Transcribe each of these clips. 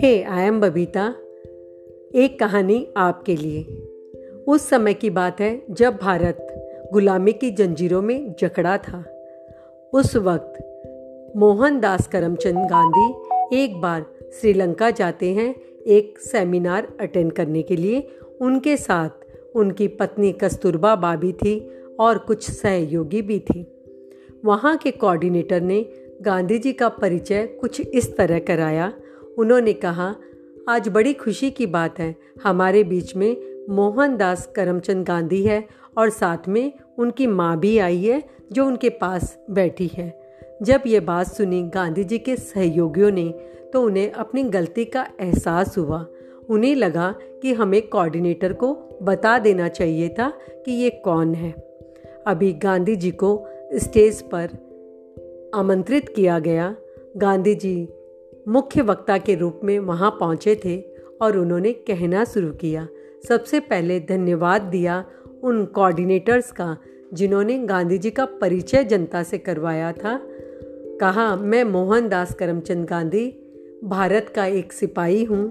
Hey I am Babita, एक कहानी आपके लिए। उस समय की बात है जब भारत गुलामी की जंजीरों में जकड़ा था। उस वक्त मोहनदास करमचंद गांधी एक बार श्रीलंका जाते हैं एक सेमिनार अटेंड करने के लिए। उनके साथ उनकी पत्नी कस्तूरबा बाबी थी और कुछ सहयोगी भी थी। वहाँ के कोऑर्डिनेटर ने गांधी जी का परिचय कुछ इस तरह कराया। उन्होंने कहा, आज बड़ी खुशी की बात है, हमारे बीच में मोहनदास करमचंद गांधी है और साथ में उनकी माँ भी आई है जो उनके पास बैठी है। जब ये बात सुनी गांधी जी के सहयोगियों ने तो उन्हें अपनी गलती का एहसास हुआ। उन्हें लगा कि हमें कोऑर्डिनेटर को बता देना चाहिए था कि ये कौन है। अभी गांधी जी को स्टेज पर आमंत्रित किया गया। गांधी जी मुख्य वक्ता के रूप में वहाँ पहुँचे थे और उन्होंने कहना शुरू किया। सबसे पहले धन्यवाद दिया उन कोऑर्डिनेटर्स का, जिन्होंने गांधी जी का परिचय जनता से करवाया था। कहा, मैं मोहनदास करमचंद गांधी, भारत का एक सिपाही हूँ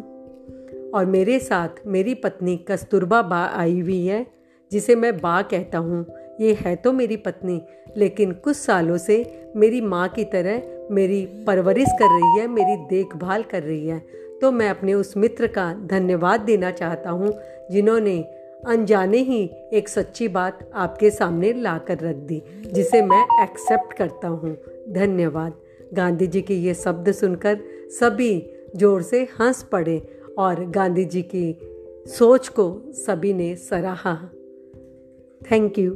और मेरे साथ मेरी पत्नी कस्तूरबा बा आई हुई है, जिसे मैं बा कहता हूँ। ये है तो मेरी पत्नी, लेकिन कुछ सालों से मेरी माँ की तरह मेरी परवरिश कर रही है, मेरी देखभाल कर रही है। तो मैं अपने उस मित्र का धन्यवाद देना चाहता हूँ, जिन्होंने अनजाने ही एक सच्ची बात आपके सामने ला कर रख दी, जिसे मैं एक्सेप्ट करता हूँ। धन्यवाद। गांधी जी के ये शब्द सुनकर सभी ज़ोर से हंस पड़े और गांधी जी की सोच को सभी ने सराहा। Thank you